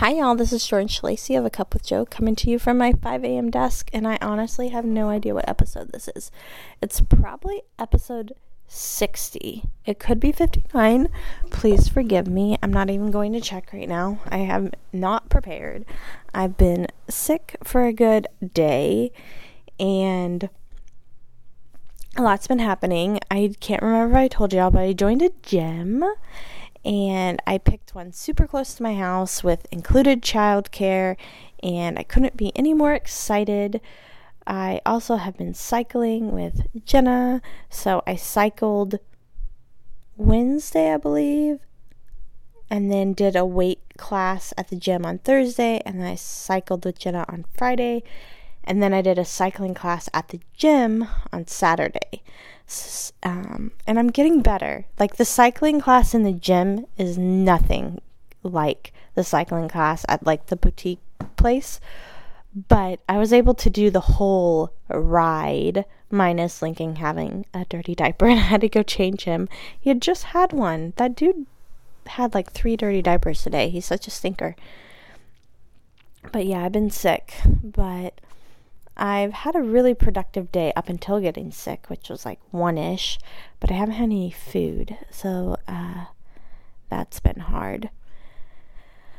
Hi, y'all. This is Jordan Shalacy of A Cup with Joe coming to you from my 5 a.m. desk, and I honestly have no idea what episode this is. It's probably episode 60. It could be 59. Please forgive me. I'm not even going to check right now. I am not prepared. I've been sick for a good day, and a lot's been happening. I can't remember if I told y'all, but I joined a gym and I picked one super close to my house with included childcare, and I couldn't be any more excited. I also have been cycling with Jenna, so I cycled Wednesday, I believe, and then did a weight class at the gym on Thursday, and then I cycled with Jenna on Friday, and then I did a cycling class at the gym on Saturday. Um, and I'm getting better. Like the cycling class in the gym is nothing like the cycling class at like the boutique place. But I was able to do the whole ride minus Lincoln having a dirty diaper and I had to go change him. He had just had one. That dude had like three dirty diapers today. He's such a stinker. But yeah, I've been sick. But I've had a really productive day up until getting sick, which was like one ish, but I haven't had any food, so uh, that's been hard.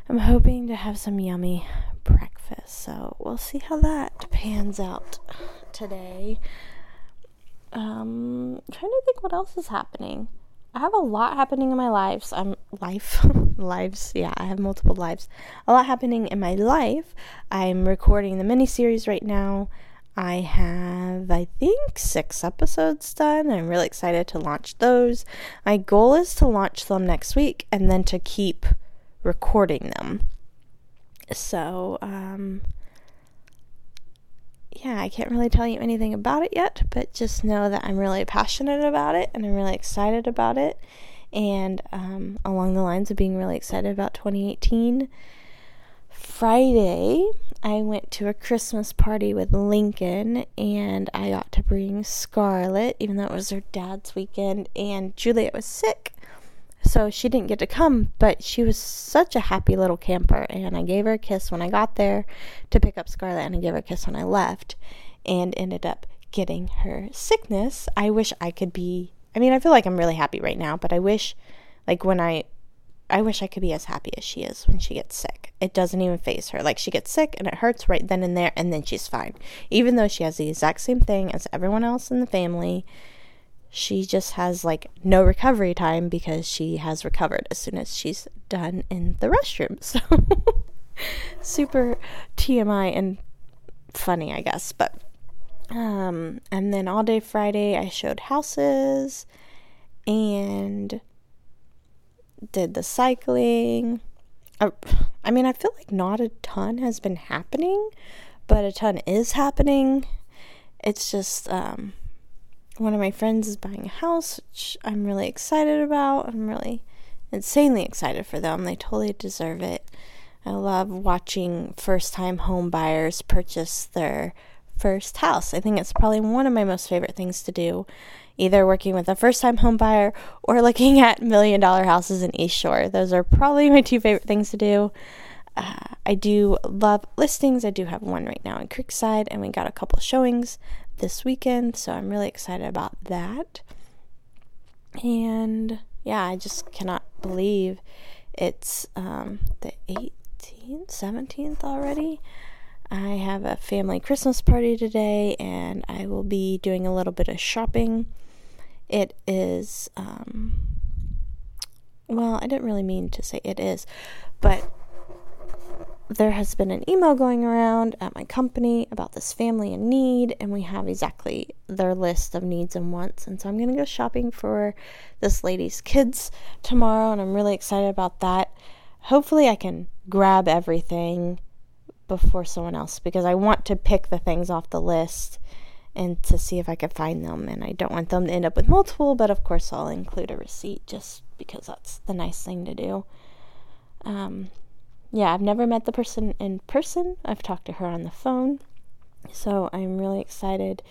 I'm hoping to have some yummy breakfast, so we'll see how that pans out today. Um, I'm trying to think what else is happening. I have a lot happening in my lives. I'm life lives. Yeah, I have multiple lives. A lot happening in my life. I'm recording the mini series right now. I have I think 6 episodes done. I'm really excited to launch those. My goal is to launch them next week and then to keep recording them. So, um yeah, I can't really tell you anything about it yet, but just know that I'm really passionate about it and I'm really excited about it. And um, along the lines of being really excited about 2018, Friday I went to a Christmas party with Lincoln and I got to bring Scarlett, even though it was her dad's weekend, and Juliet was sick. So she didn't get to come, but she was such a happy little camper. And I gave her a kiss when I got there to pick up Scarlett, and I gave her a kiss when I left, and ended up getting her sickness. I wish I could be. I mean, I feel like I'm really happy right now, but I wish, like, when I. I wish I could be as happy as she is when she gets sick. It doesn't even phase her. Like, she gets sick and it hurts right then and there, and then she's fine. Even though she has the exact same thing as everyone else in the family she just has like no recovery time because she has recovered as soon as she's done in the restroom. So super TMI and funny, I guess. But um and then all day Friday I showed houses and did the cycling. Uh, I mean, I feel like not a ton has been happening, but a ton is happening. It's just um one of my friends is buying a house, which I'm really excited about. I'm really insanely excited for them. They totally deserve it. I love watching first time home buyers purchase their first house. I think it's probably one of my most favorite things to do, either working with a first time home buyer or looking at million dollar houses in East Shore. Those are probably my two favorite things to do. Uh, I do love listings. I do have one right now in Creekside, and we got a couple showings this weekend, so I'm really excited about that. And yeah, I just cannot believe it's um, the 18th, 17th already. I have a family Christmas party today, and I will be doing a little bit of shopping. It is, um, well, I didn't really mean to say it is, but there has been an email going around at my company about this family in need, and we have exactly their list of needs and wants. And so I'm going to go shopping for this lady's kids tomorrow, and I'm really excited about that. Hopefully, I can grab everything before someone else because I want to pick the things off the list and to see if I can find them. And I don't want them to end up with multiple, but of course, I'll include a receipt just because that's the nice thing to do. Um, yeah, I've never met the person in person. I've talked to her on the phone. So I'm really excited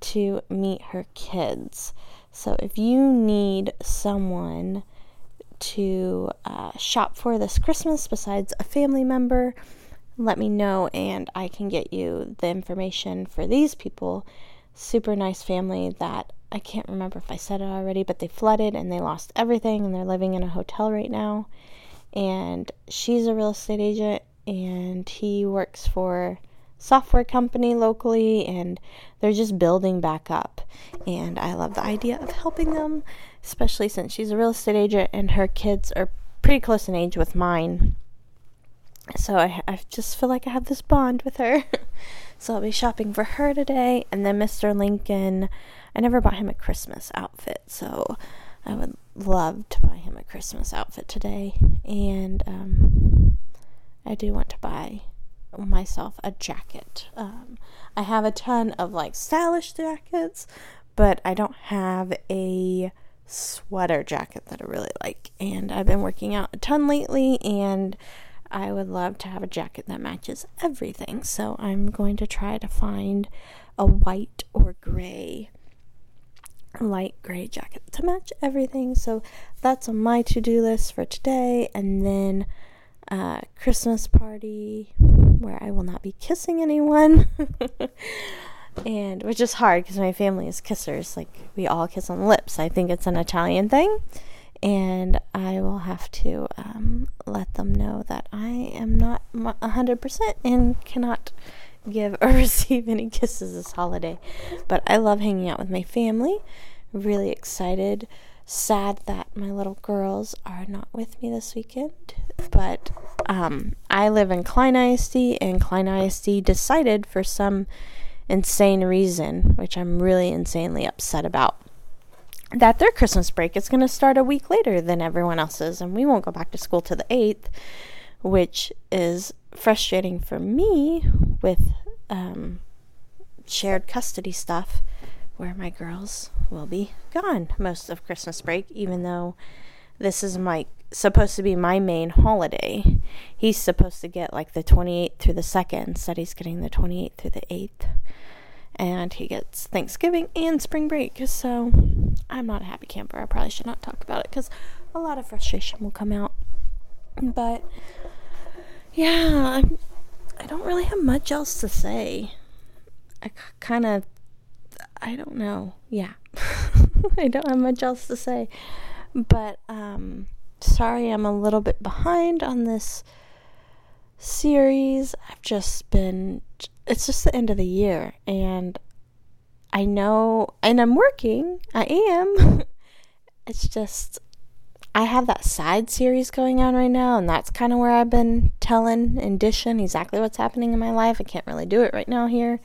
to meet her kids. So if you need someone to uh, shop for this Christmas besides a family member, let me know and I can get you the information for these people. Super nice family that I can't remember if I said it already, but they flooded and they lost everything and they're living in a hotel right now. And she's a real estate agent and he works for software company locally and they're just building back up. And i love the idea of helping them especially since she's a real estate agent and her kids are pretty close in age with mine. So i, I just feel like i have this bond with her. So i'll be shopping for her today and then mr lincoln i never bought him a christmas outfit so i would love to buy him a christmas outfit today and um, i do want to buy myself a jacket. Um, I have a ton of like stylish jackets, but I don't have a sweater jacket that I really like. And I've been working out a ton lately, and I would love to have a jacket that matches everything. So I'm going to try to find a white or gray, light gray jacket to match everything. So that's on my to do list for today. And then uh, Christmas party where I will not be kissing anyone. and which is hard because my family is kissers. Like we all kiss on the lips. I think it's an Italian thing. And I will have to um, let them know that I am not 100% and cannot give or receive any kisses this holiday. But I love hanging out with my family. Really excited sad that my little girls are not with me this weekend. But um, I live in Klein ISD, and Klein ISD decided for some insane reason, which I'm really insanely upset about, that their Christmas break is going to start a week later than everyone else's, and we won't go back to school to the 8th, which is frustrating for me with um, shared custody stuff where my girls will be gone most of Christmas break, even though this is my supposed to be my main holiday. He's supposed to get like the 28th through the 2nd, instead he's getting the 28th through the 8th. And he gets Thanksgiving and spring break. So I'm not a happy camper. I probably should not talk about it because a lot of frustration will come out. But yeah, I don't really have much else to say. I kind of I don't know. Yeah. I don't have much else to say. But um sorry I'm a little bit behind on this series. I've just been it's just the end of the year and I know and I'm working. I am. it's just I have that side series going on right now, and that's kind of where I've been telling and dishing exactly what's happening in my life. I can't really do it right now here.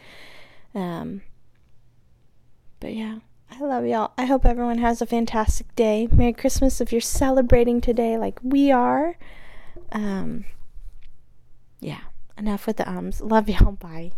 Um, but yeah, I love y'all. I hope everyone has a fantastic day. Merry Christmas if you're celebrating today like we are. Um, yeah, enough with the ums. Love y'all. Bye.